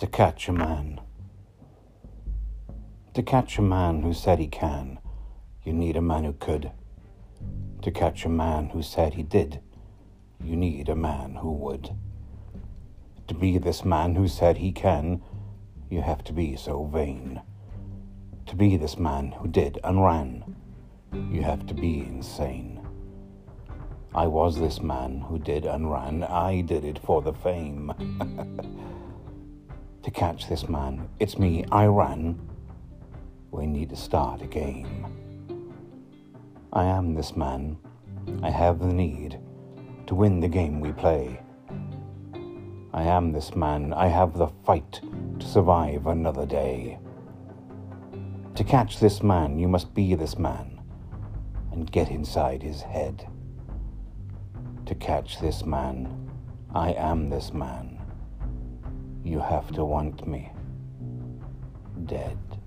to catch a man. To catch a man who said he can, you need a man who could. To catch a man who said he did, you need a man who would. To be this man who said he can, you have to be so vain. To be this man who did and ran, you have to be insane. I was this man who did and ran, I did it for the fame. to catch this man, it's me, I ran. We need to start a game. I am this man, I have the need to win the game we play. I am this man, I have the fight to survive another day. To catch this man, you must be this man and get inside his head. To catch this man, I am this man. You have to want me dead.